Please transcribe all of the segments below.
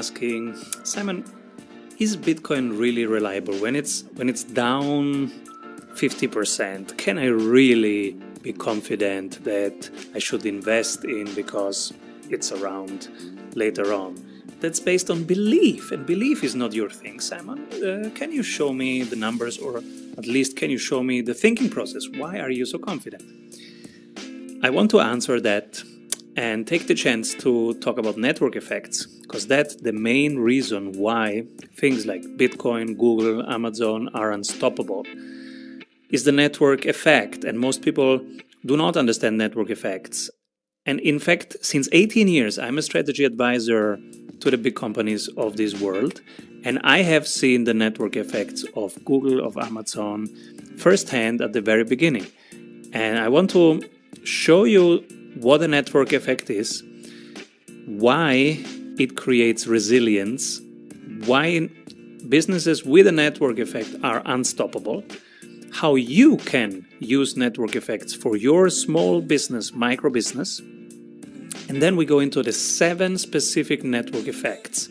asking, Simon, is Bitcoin really reliable when it's when it's down 50%? Can I really be confident that I should invest in because it's around later on? That's based on belief, and belief is not your thing, Simon. Uh, can you show me the numbers, or at least can you show me the thinking process? Why are you so confident? I want to answer that and take the chance to talk about network effects because that's the main reason why things like Bitcoin, Google, Amazon are unstoppable. Is the network effect, and most people do not understand network effects. And in fact, since 18 years, I'm a strategy advisor to the big companies of this world, and I have seen the network effects of Google, of Amazon firsthand at the very beginning. And I want to show you what a network effect is, why it creates resilience, why businesses with a network effect are unstoppable, how you can use network effects for your small business, micro business, and then we go into the seven specific network effects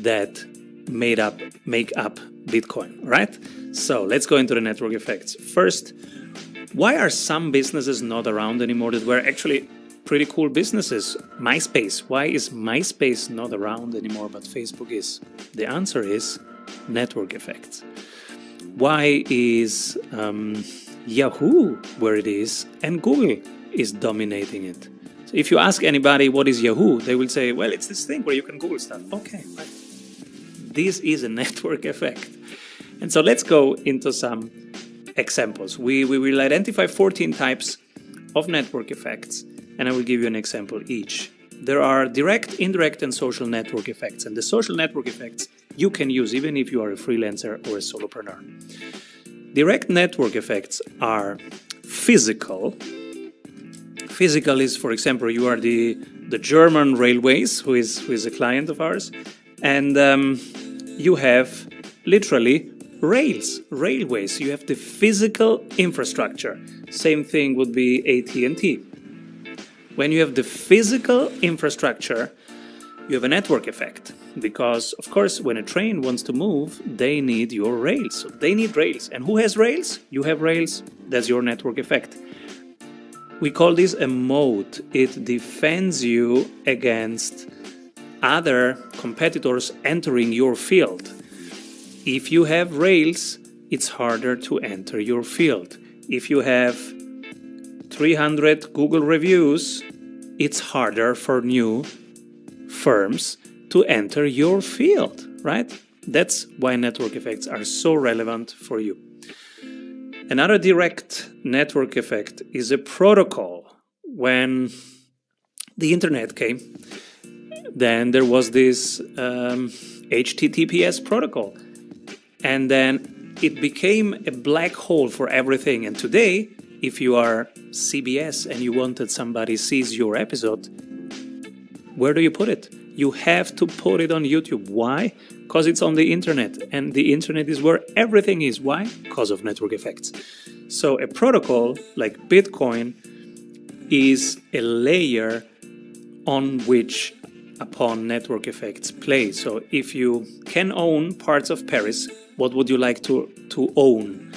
that made up make up Bitcoin, right? So let's go into the network effects. First, why are some businesses not around anymore that were actually pretty cool businesses? MySpace. Why is MySpace not around anymore but Facebook is? The answer is network effects. Why is um, Yahoo where it is and Google is dominating it? So if you ask anybody what is Yahoo, they will say, well, it's this thing where you can Google stuff. Okay. This is a network effect. And so let's go into some examples. We, we will identify 14 types of network effects, and I will give you an example each. There are direct, indirect, and social network effects, and the social network effects you can use even if you are a freelancer or a solopreneur. Direct network effects are physical. Physical is, for example, you are the, the German railways, who is, who is a client of ours, and um, you have literally rails, railways. You have the physical infrastructure. Same thing would be AT&T. When you have the physical infrastructure, you have a network effect. Because of course when a train wants to move they need your rails. They need rails. And who has rails? You have rails. That's your network effect. We call this a moat. It defends you against other competitors entering your field. If you have rails it's harder to enter your field. If you have 300 google reviews it's harder for new firms to enter your field, right? That's why network effects are so relevant for you. Another direct network effect is a protocol. When the internet came, then there was this um, HTTPS protocol. And then it became a black hole for everything. And today, if you are CBS and you wanted somebody sees your episode, where do you put it? You have to put it on YouTube. Why? Because it's on the internet, and the internet is where everything is. Why? Because of network effects. So, a protocol like Bitcoin is a layer on which upon network effects play. So, if you can own parts of Paris, what would you like to, to own?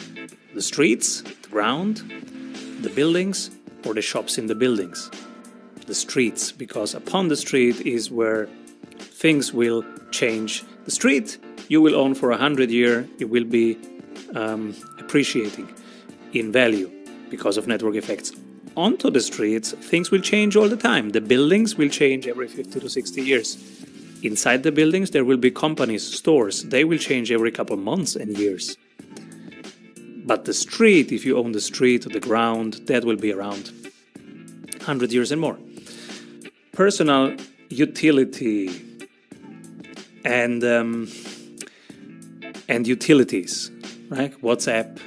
The streets, the ground, the buildings, or the shops in the buildings? the streets because upon the street is where things will change. The street you will own for a hundred year, it will be um, appreciating in value because of network effects. Onto the streets, things will change all the time. The buildings will change every 50 to 60 years. Inside the buildings, there will be companies, stores. They will change every couple months and years. But the street, if you own the street, or the ground, that will be around 100 years and more personal utility and um, and utilities, right? WhatsApp,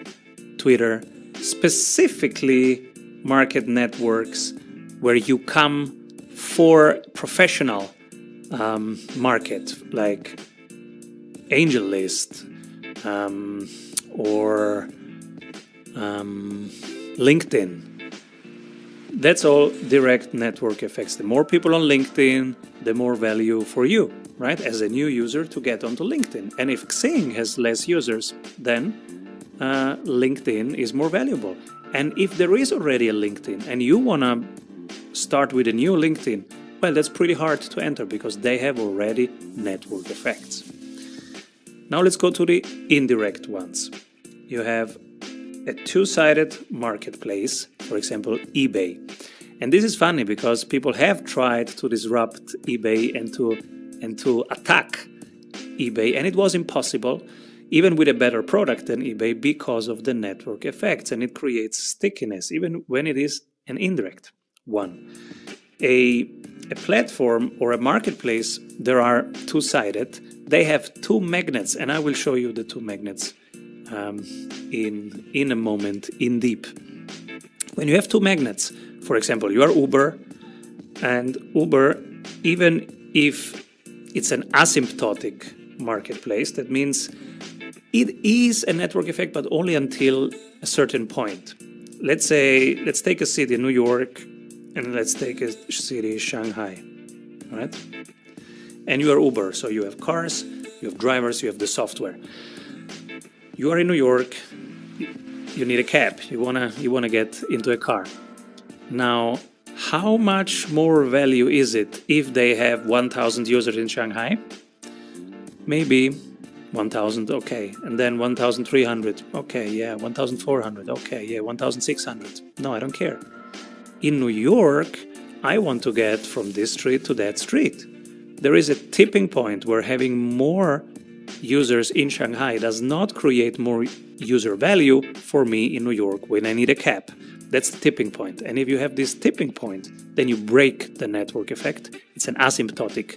Twitter, specifically market networks where you come for professional um, market like AngelList um, or um, LinkedIn that's all direct network effects. The more people on LinkedIn, the more value for you, right? As a new user to get onto LinkedIn. And if Xing has less users, then uh, LinkedIn is more valuable. And if there is already a LinkedIn and you want to start with a new LinkedIn, well, that's pretty hard to enter because they have already network effects. Now let's go to the indirect ones. You have a two sided marketplace, for example, eBay. And this is funny because people have tried to disrupt eBay and to, and to attack eBay, and it was impossible even with a better product than eBay because of the network effects and it creates stickiness even when it is an indirect one. A, a platform or a marketplace, there are two sided. They have two magnets, and I will show you the two magnets um, in, in a moment in deep. When you have two magnets, for example, you are Uber, and Uber, even if it's an asymptotic marketplace, that means it is a network effect, but only until a certain point. Let's say, let's take a city, New York, and let's take a city, Shanghai, right? And you are Uber, so you have cars, you have drivers, you have the software. You are in New York, you need a cab, you wanna you wanna get into a car. Now, how much more value is it if they have 1,000 users in Shanghai? Maybe 1000 okay. And then 1300 okay yeah. 1400 okay yeah. 1600 no i don't care. In new york i want to get from this street to that street. There is a tipping point where having more users in shanghai does not create more user value for me in new york when i need a cab that's the tipping point. and if you have this tipping point then you break the network effect it's an asymptotic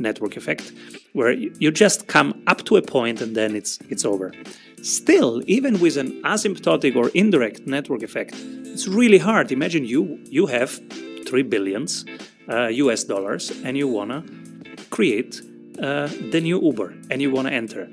network effect, where you just come up to a point and then it's it's over. Still, even with an asymptotic or indirect network effect, it's really hard. Imagine you you have three billions uh, US dollars and you wanna create uh, the new Uber and you wanna enter.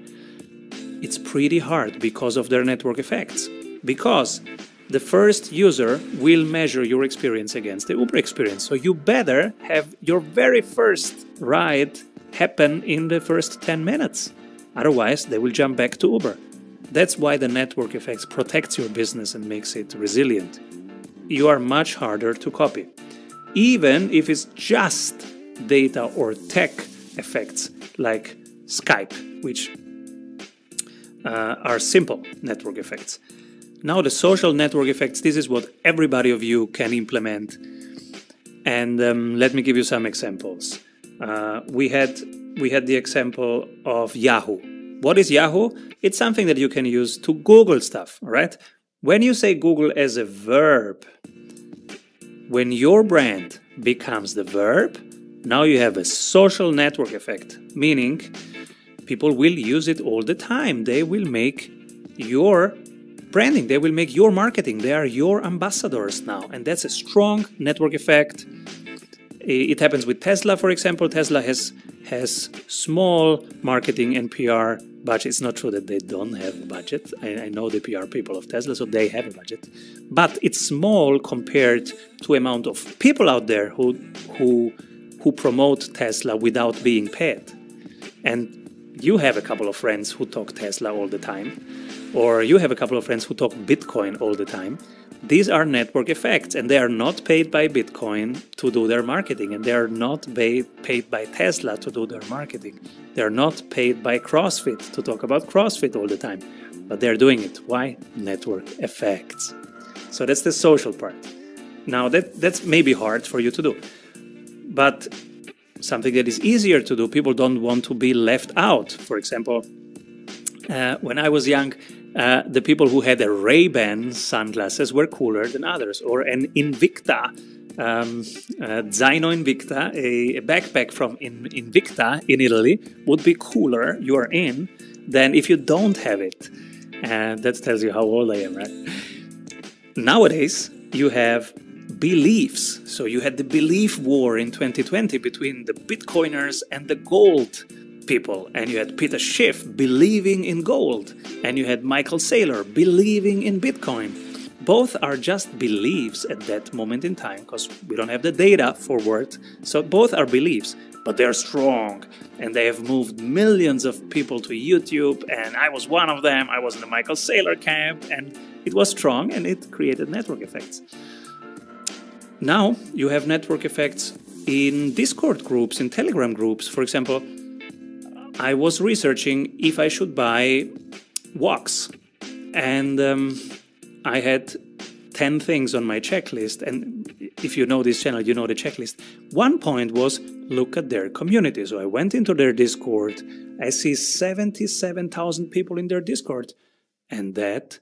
It's pretty hard because of their network effects. Because the first user will measure your experience against the Uber experience. So you better have your very first ride happen in the first 10 minutes. Otherwise, they will jump back to Uber. That's why the network effects protects your business and makes it resilient. You are much harder to copy. Even if it's just data or tech effects like Skype, which uh, are simple network effects. Now, the social network effects, this is what everybody of you can implement. And um, let me give you some examples. Uh, we had we had the example of Yahoo. What is Yahoo? It's something that you can use to Google stuff, right? When you say Google as a verb, when your brand becomes the verb, now you have a social network effect, meaning people will use it all the time. They will make your branding, they will make your marketing. They are your ambassadors now. And that's a strong network effect. It happens with Tesla, for example. Tesla has has small marketing and PR budget. It's not true that they don't have a budget. I, I, know the PR people of Tesla, so they have a budget, but it's small compared to amount of people out there who who who promote Tesla without being paid. And you have a couple of friends who talk Tesla all the time or you have a couple of friends who talk Bitcoin all the time. These are network effects, and they are not paid by Bitcoin to do their marketing, and they are not paid, by Tesla to do their marketing. They are not paid by CrossFit to talk about CrossFit all the time, but they're doing it. Why? Network effects. So that's the social part. Now, that, that's maybe hard for you to do, but something that is easier to do, people don't want to be left out. For example, uh, when I was young, uh, the people who had a Ray-Ban sunglasses were cooler than others, or an Invicta, um, uh, Zaino Invicta, a, a, backpack from in, Invicta in Italy, would be cooler, you are in, than if you don't have it. And that tells you how old I am, right? Nowadays, you have beliefs. So you had the belief war in 2020 between the Bitcoiners and the gold people, and you had Peter Schiff believing in gold, and you had Michael Saylor believing in Bitcoin. Both are just beliefs at that moment in time because we don't have the data for forward. So both are beliefs. but they're strong and they have moved millions of people to YouTube. And I was one of them. I was in the Michael Saylor camp, and it was strong and it created network effects. Now you have network effects in Discord groups, in Telegram groups. For example, I was researching if I should buy Wox, and um, I had 10 things on my checklist. And if you know this channel, you know the checklist. One point was look at their community. So I went into their Discord. I see 77,000 people in their Discord. And that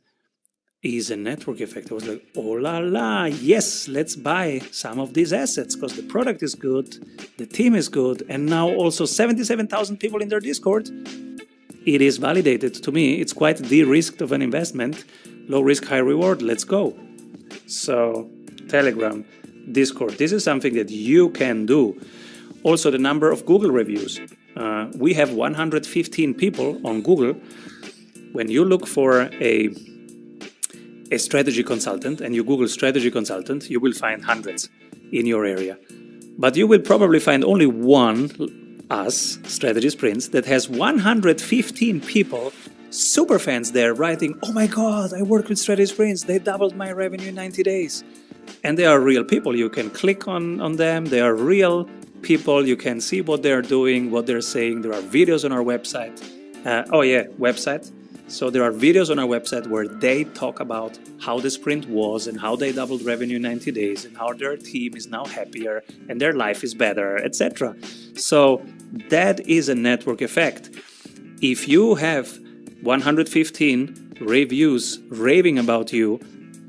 is a network effect. I was like, oh la la, yes, let's buy some of these assets because the product is good, the team is good, and now also 77,000 people in their Discord. It is validated to me. It's quite de risked of an investment. Low risk, high reward. Let's go. So, Telegram, Discord, this is something that you can do. Also, the number of Google reviews. Uh, we have 115 people on Google. When you look for a a strategy consultant and you Google strategy consultant, you will find hundreds in your area. But you will probably find only one, us, Strategy Sprints, that has 115 people, super fans there, writing, Oh my god, I work with Strategy Sprints, they doubled my revenue in 90 days. And they are real people. You can click on, on them, they are real people. You can see what they're doing, what they're saying. There are videos on our website. Uh, oh, yeah, website so there are videos on our website where they talk about how the sprint was and how they doubled revenue in 90 days and how their team is now happier and their life is better, etc. So that is a network effect. If you have 115 reviews raving about you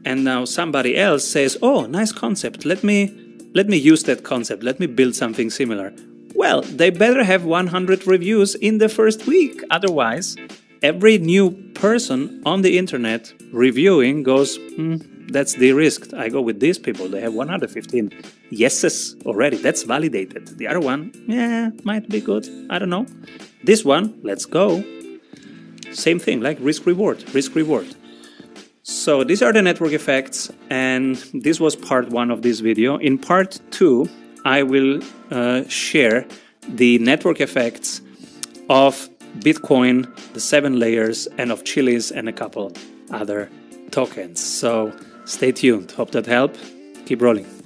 and now somebody else says, "Oh, nice concept. Let me let me use that concept. Let me build something similar." Well, they better have 100 reviews in the first week. Otherwise, every new person on the internet reviewing goes, mm, that's de-risked. I go with these people. They have 115 yeses already. That's validated. The other one, yeah, might be good. I don't know. This one, let's go. Same thing, like risk reward, risk reward. So these are the network effects, and this was part one of this video. In part two, I will uh, share the network effects of Bitcoin, the seven layers, and of Chiliz and a couple other tokens. So stay tuned. Hope that helped. Keep rolling.